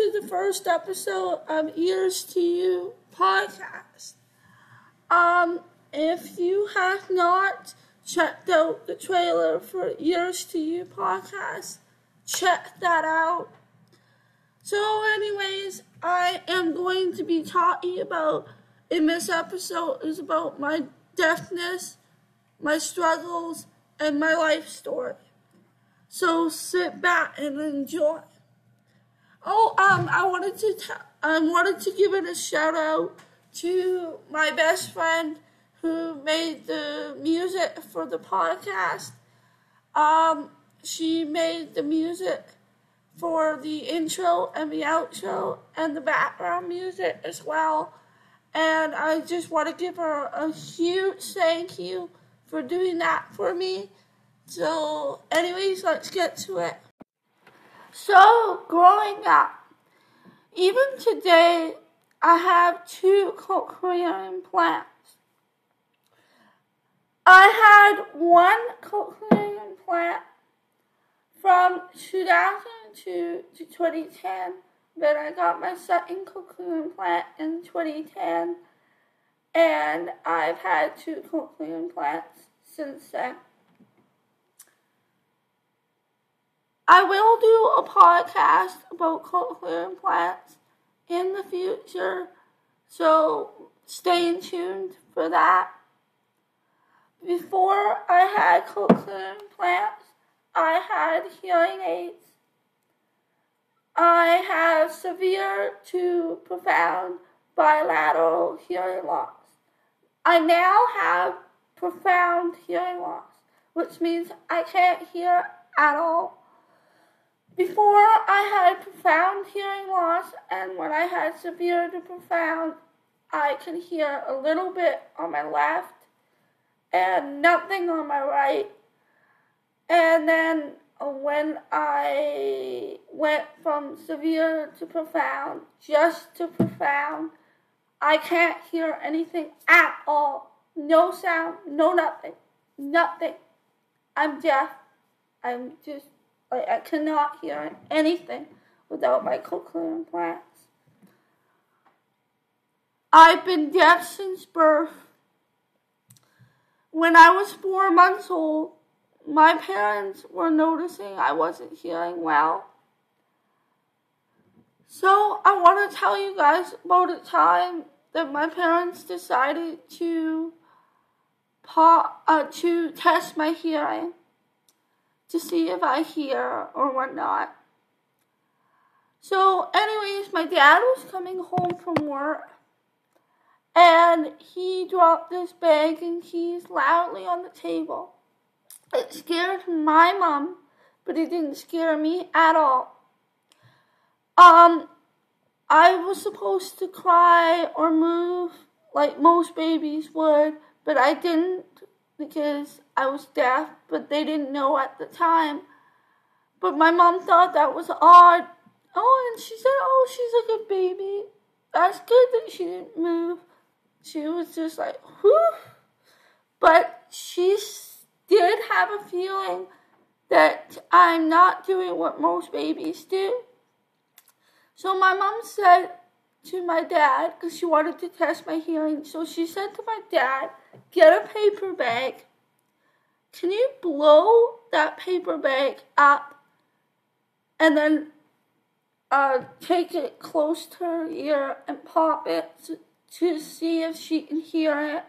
to the first episode of Ears to You podcast. Um, if you have not checked out the trailer for Ears to You podcast, check that out. So, anyways, I am going to be talking about in this episode is about my deafness, my struggles, and my life story. So sit back and enjoy. Oh, um, I wanted to t- I wanted to give it a shout out to my best friend who made the music for the podcast. Um, she made the music for the intro and the outro and the background music as well. And I just want to give her a huge thank you for doing that for me. So, anyways, let's get to it. So, growing up, even today, I have two cochlear implants. I had one cochlear implant from 2002 to 2010 then I got my second cochlear implant in 2010, and I've had two cochlear implants since then. I will do a podcast about cochlear implants in the future, so stay tuned for that. Before I had cochlear implants, I had hearing aids I have severe to profound bilateral hearing loss. I now have profound hearing loss, which means I can't hear at all. Before I had profound hearing loss, and when I had severe to profound, I could hear a little bit on my left and nothing on my right. And then when I went from severe to profound, just to profound, I can't hear anything at all. No sound, no nothing, nothing. I'm deaf. I'm just, like, I cannot hear anything without my cochlear implants. I've been deaf since birth. When I was four months old, my parents were noticing I wasn't hearing well. So I want to tell you guys about a time that my parents decided to uh, to test my hearing to see if I hear or whatnot. So, anyways, my dad was coming home from work and he dropped his bag and keys loudly on the table. It scared my mom, but it didn't scare me at all. Um, I was supposed to cry or move like most babies would, but I didn't because I was deaf, but they didn't know at the time. But my mom thought that was odd. Oh, and she said, Oh, she's like a good baby. That's good that she didn't move. She was just like, whew. But she did have a feeling that I'm not doing what most babies do. So my mom said to my dad, because she wanted to test my hearing, so she said to my dad, get a paper bag. Can you blow that paper bag up and then uh, take it close to her ear and pop it to, to see if she can hear it?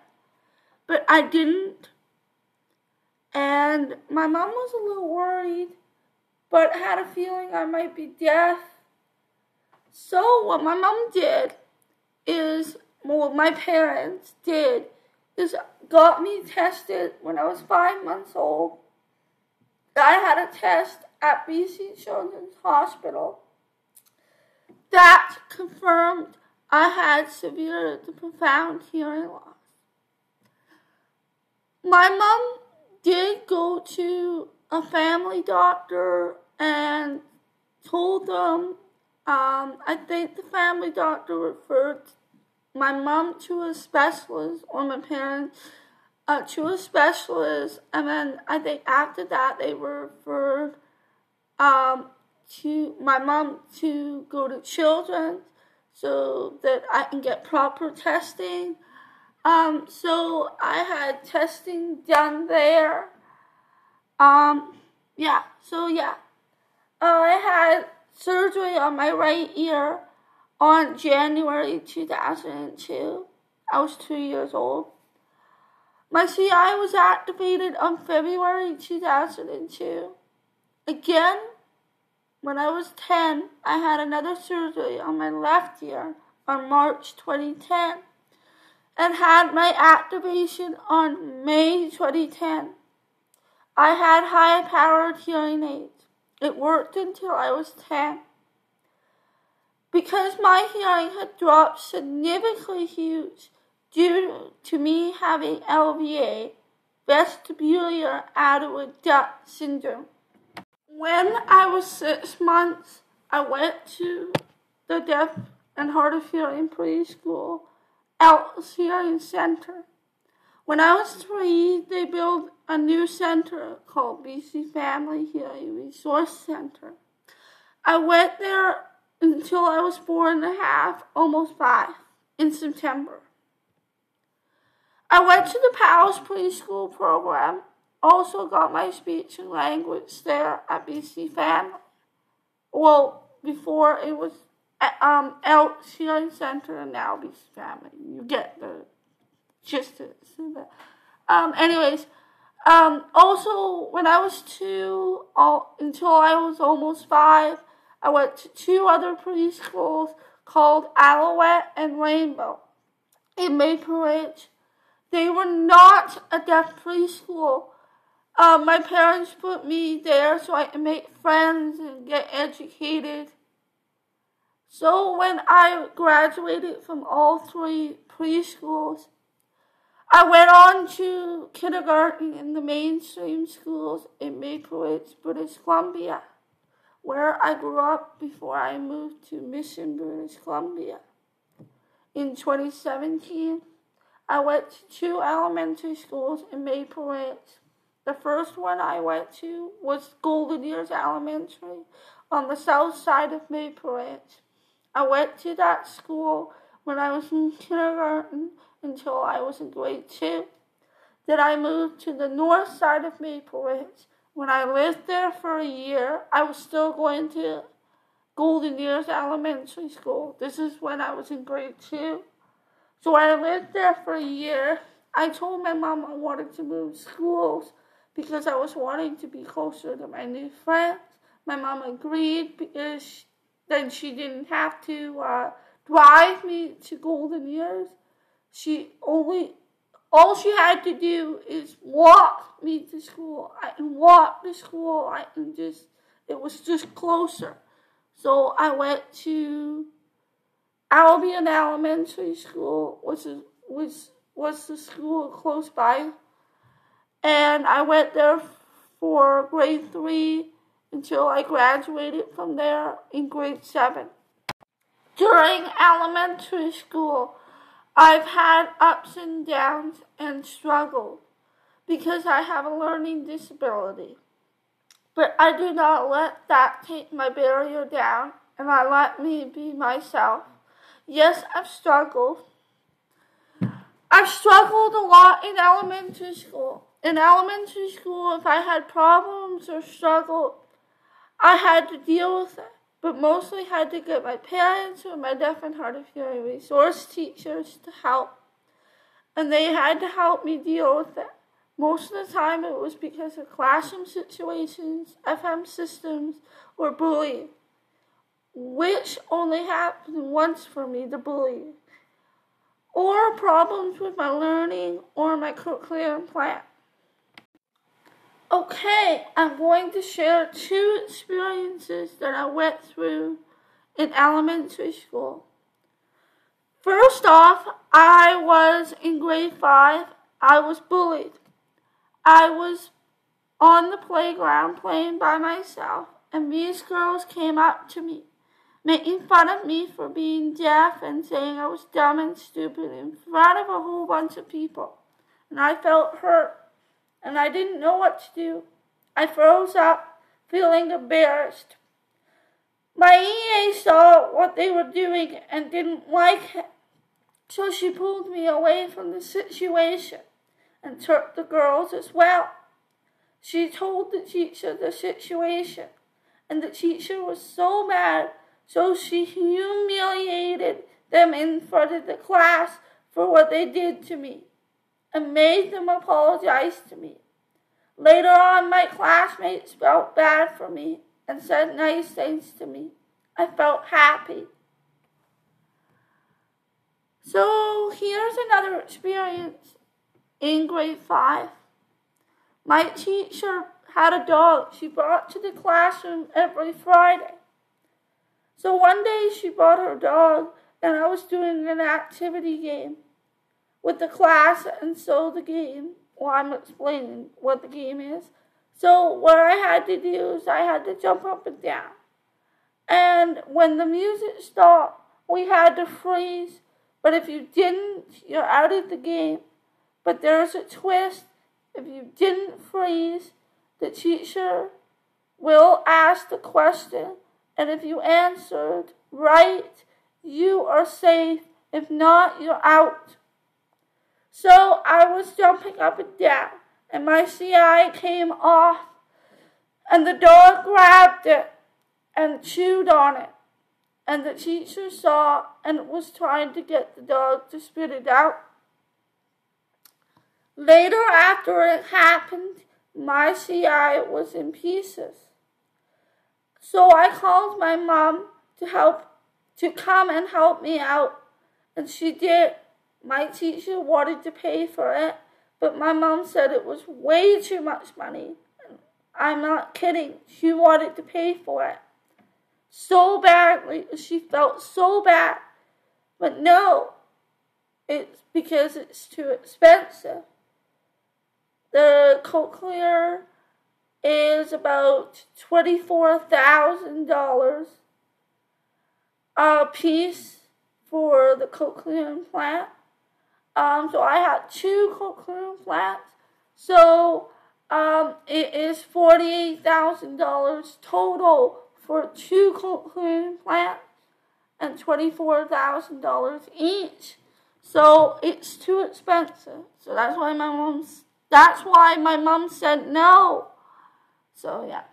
But I didn't. And my mom was a little worried, but had a feeling I might be deaf. So, what my mom did is, what my parents did, got me tested when I was five months old. I had a test at BC Children's Hospital that confirmed I had severe to profound hearing loss. My mom did go to a family doctor and told them, um, I think the family doctor referred my mom to a specialist or my parents uh, to a specialist, and then I think after that they were referred um, to my mom to go to children so that I can get proper testing. Um, so I had testing done there. Um, yeah, so yeah. Uh, I had surgery on my right ear on January 2002. I was two years old. My CI was activated on February 2002. Again, when I was 10, I had another surgery on my left ear on March 2010 and had my activation on May 2010. I had high powered hearing aids. It worked until I was 10. Because my hearing had dropped significantly huge due to me having LVA, vestibular adenoid duct syndrome. When I was six months, I went to the deaf and hard of hearing preschool Ellis Hearing Center. When I was three, they built a new center called BC Family Hearing Resource Center. I went there until I was four and a half, almost five, in September. I went to the Powell's preschool program, also got my speech and language there at BC Family. Well, before it was um, Hearing Center and now BC Family. You get the gist of it. Um, anyways, um, also when I was two, all, until I was almost five, I went to two other preschools called Alouette and Rainbow in Maple Ridge. They were not a deaf preschool. Um, my parents put me there so I could make friends and get educated. So when I graduated from all three preschools, I went on to kindergarten in the mainstream schools in Maple Ridge, British Columbia where I grew up before I moved to Mission, British Columbia. In 2017, I went to two elementary schools in Maple Ridge. The first one I went to was Golden Ears Elementary on the south side of Maple Ridge. I went to that school when I was in kindergarten until I was in grade two. Then I moved to the north side of Maple Ridge when I lived there for a year, I was still going to Golden Ears Elementary School. This is when I was in grade two. So I lived there for a year. I told my mom I wanted to move schools because I was wanting to be closer to my new friends. My mom agreed because then she didn't have to uh, drive me to Golden Ears. She only all she had to do is walk me to school. I can walk to school. I can just, it was just closer. So I went to Albion Elementary School, which is which was the school close by, and I went there for grade three until I graduated from there in grade seven. During elementary school, I've had ups and downs and struggled because I have a learning disability. But I do not let that take my barrier down and I let me be myself. Yes, I've struggled. I've struggled a lot in elementary school. In elementary school, if I had problems or struggled, I had to deal with it but mostly had to get my parents or my deaf and hard of hearing resource teachers to help. And they had to help me deal with it. Most of the time it was because of classroom situations, FM systems, or bullying, which only happened once for me, the bullying, or problems with my learning or my cochlear implant. Okay, I'm going to share two experiences that I went through in elementary school. First off, I was in grade five. I was bullied. I was on the playground playing by myself, and these girls came up to me, making fun of me for being deaf and saying I was dumb and stupid in front of a whole bunch of people. and I felt hurt, and I didn't know what to do. I froze up, feeling embarrassed. My EA saw what they were doing and didn't like it, so she pulled me away from the situation and took the girls as well. She told the teacher the situation, and the teacher was so mad, so she humiliated them in front of the class for what they did to me and made them apologize to me. Later on, my classmates felt bad for me and said nice things to me. I felt happy. So here's another experience in grade five. My teacher had a dog she brought to the classroom every Friday. So one day she brought her dog, and I was doing an activity game with the class, and so the game, well, I'm explaining what the game is. So what I had to do is I had to jump up and down. And when the music stopped, we had to freeze. But if you didn't, you're out of the game. But there's a twist. If you didn't freeze, the teacher will ask the question. And if you answered right, you are safe. If not, you're out. So I was jumping up and down, and my CI came off, and the dog grabbed it and chewed on it. And the teacher saw and was trying to get the dog to spit it out. Later, after it happened, my CI was in pieces. So I called my mom to help, to come and help me out, and she did. My teacher wanted to pay for it, but my mom said it was way too much money. I'm not kidding. She wanted to pay for it so badly. She felt so bad. But no, it's because it's too expensive. The cochlear is about $24,000 a piece for the cochlear implant. Um, so I had two cochlear implants. So um, it is $48,000 total for two cochlear implants and $24,000 each. So it's too expensive. So that's why my mom's that's why my mom said no. So yeah.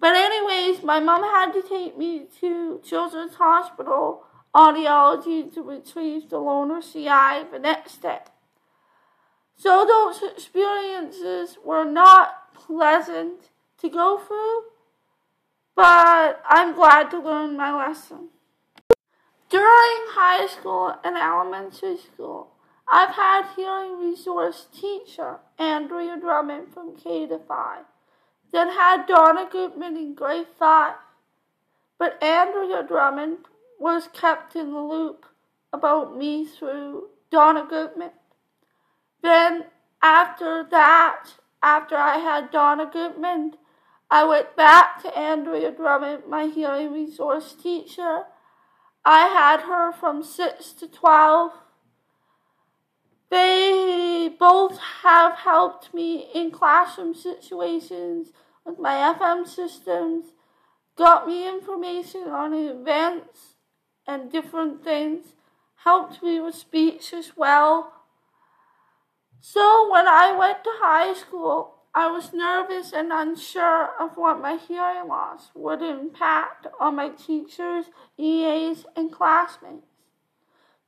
But anyways, my mom had to take me to Children's Hospital audiology to retrieve the loaner CI the next day. So those experiences were not pleasant to go through, but I'm glad to learn my lesson. During high school and elementary school, I've had hearing resource teacher Andrea Drummond from K to 5, then had Donna Goodman in grade 5. But Andrea Drummond was kept in the loop about me through Donna Goodman. Then after that, after I had Donna Goodman, I went back to Andrea Drummond, my hearing resource teacher. I had her from 6 to 12. They both have helped me in classroom situations with my FM systems, got me information on events and different things, helped me with speech as well. So when I went to high school, I was nervous and unsure of what my hearing loss would impact on my teachers, EAs, and classmates.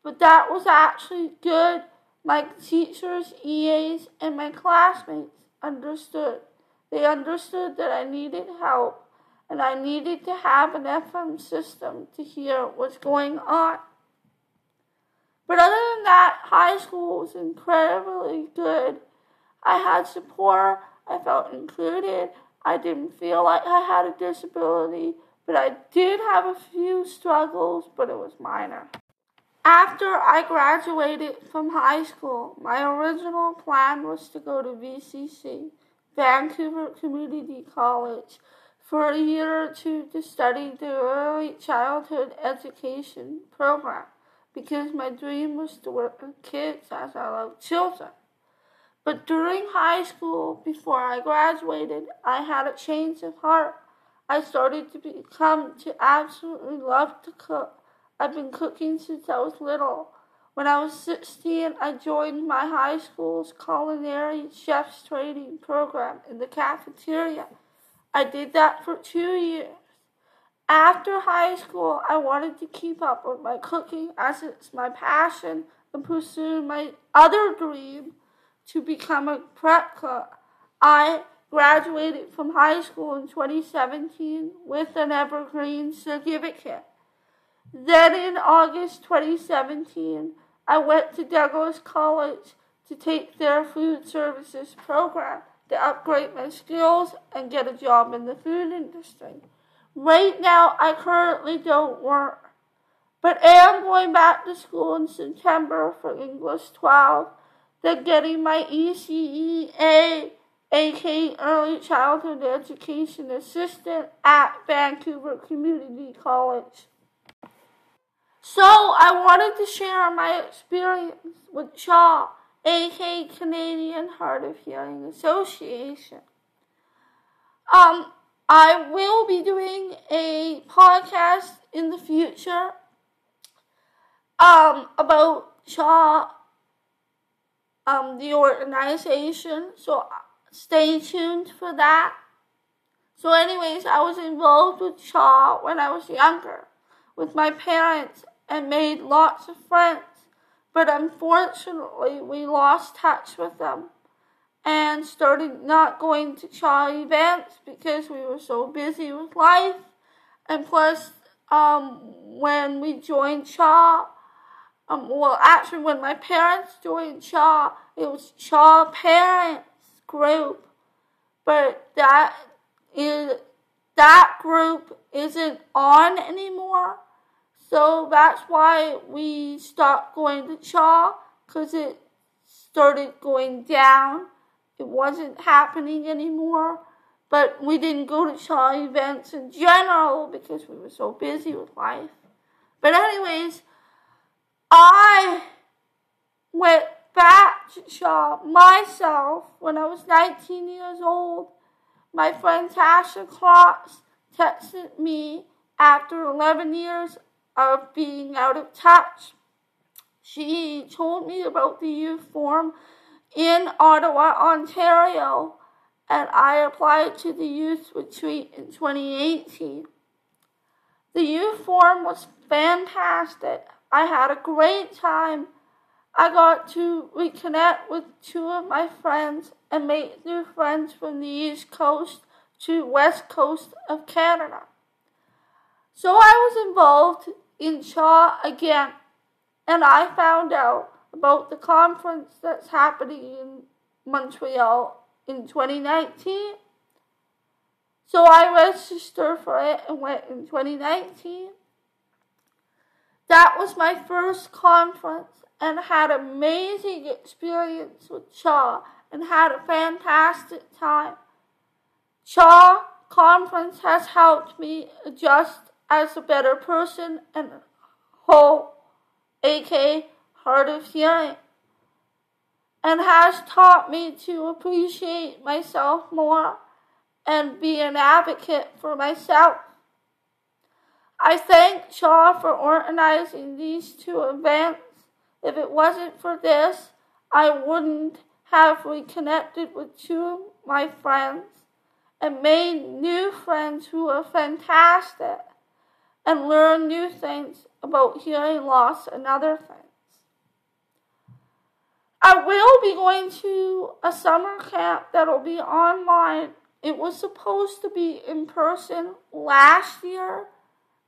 But that was actually good. My teachers, EAs, and my classmates understood. They understood that I needed help and I needed to have an FM system to hear what's going on. But other than that, high school was incredibly good. I had support, I felt included, I didn't feel like I had a disability, but I did have a few struggles, but it was minor. After I graduated from high school, my original plan was to go to VCC, Vancouver Community College, for a year or two to study the early childhood education program because my dream was to work with kids as I love children. But during high school, before I graduated, I had a change of heart. I started to become to absolutely love to cook. I've been cooking since I was little. When I was 16, I joined my high school's culinary chef's training program in the cafeteria. I did that for two years. After high school, I wanted to keep up with my cooking as it's my passion and pursue my other dream to become a prep cook. I graduated from high school in 2017 with an evergreen certificate. Then in August 2017, I went to Douglas College to take their food services program to upgrade my skills and get a job in the food industry. Right now, I currently don't work, but am going back to school in September for English 12, then getting my ECEA, aka Early Childhood Education Assistant at Vancouver Community College. So I wanted to share my experience with CHA, aka Canadian Hard of Hearing Association. Um, I will be doing a podcast in the future um, about CHA, um, the organization. So stay tuned for that. So, anyways, I was involved with CHA when I was younger with my parents and made lots of friends. But unfortunately, we lost touch with them and started not going to CHA events because we were so busy with life. And plus, um, when we joined CHA, um, well, actually, when my parents joined CHA, it was CHA Parents Group, but that is that group isn't on anymore. So that's why we stopped going to CHA because it started going down it wasn't happening anymore. But we didn't go to CHA events in general because we were so busy with life. But, anyways, I went back to CHA myself when I was 19 years old. My friend Tasha Klotz texted me after 11 years of being out of touch. She told me about the youth forum in Ottawa, Ontario, and I applied to the youth retreat in 2018. The youth forum was fantastic. I had a great time. I got to reconnect with two of my friends and make new friends from the East Coast to West Coast of Canada. So I was involved in Shaw again, and I found out about the conference that's happening in Montreal in 2019. So I registered for it and went in 2019. That was my first conference and had amazing experience with Shaw and had a fantastic time. Shaw conference has helped me adjust as a better person and whole, aka hard of hearing and has taught me to appreciate myself more and be an advocate for myself. I thank CHA for organizing these two events. If it wasn't for this, I wouldn't have reconnected with two of my friends and made new friends who are fantastic and learn new things about hearing loss and other things. I will be going to a summer camp that'll be online. It was supposed to be in person last year.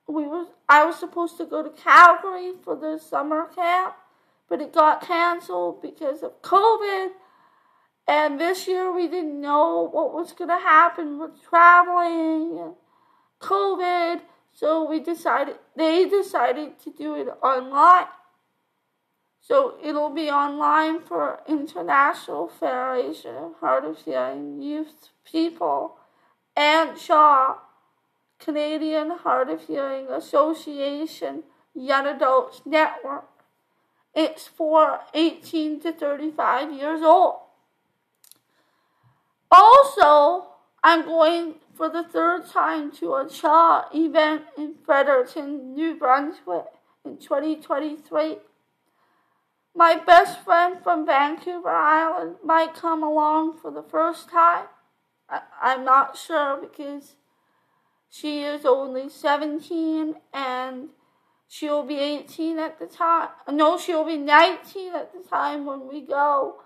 We was I was supposed to go to Calgary for the summer camp, but it got canceled because of COVID. And this year we didn't know what was going to happen with traveling and COVID, so we decided they decided to do it online. So it'll be online for International Federation of Hard of Hearing Youth People and Shaw, Canadian Hard of Hearing Association Young Adults Network. It's for 18 to 35 years old. Also, I'm going for the third time to a CHA event in Fredericton, New Brunswick in 2023. My best friend from Vancouver Island might come along for the first time. I, I'm not sure because she is only 17 and she'll be 18 at the time. No, she'll be 19 at the time when we go.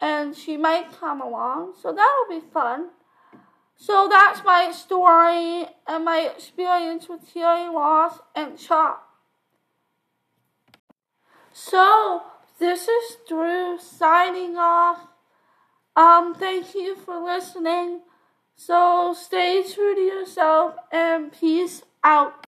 And she might come along, so that'll be fun. So that's my story and my experience with hearing loss and CHA. So this is Drew signing off. Um, thank you for listening. So stay true to yourself and peace out.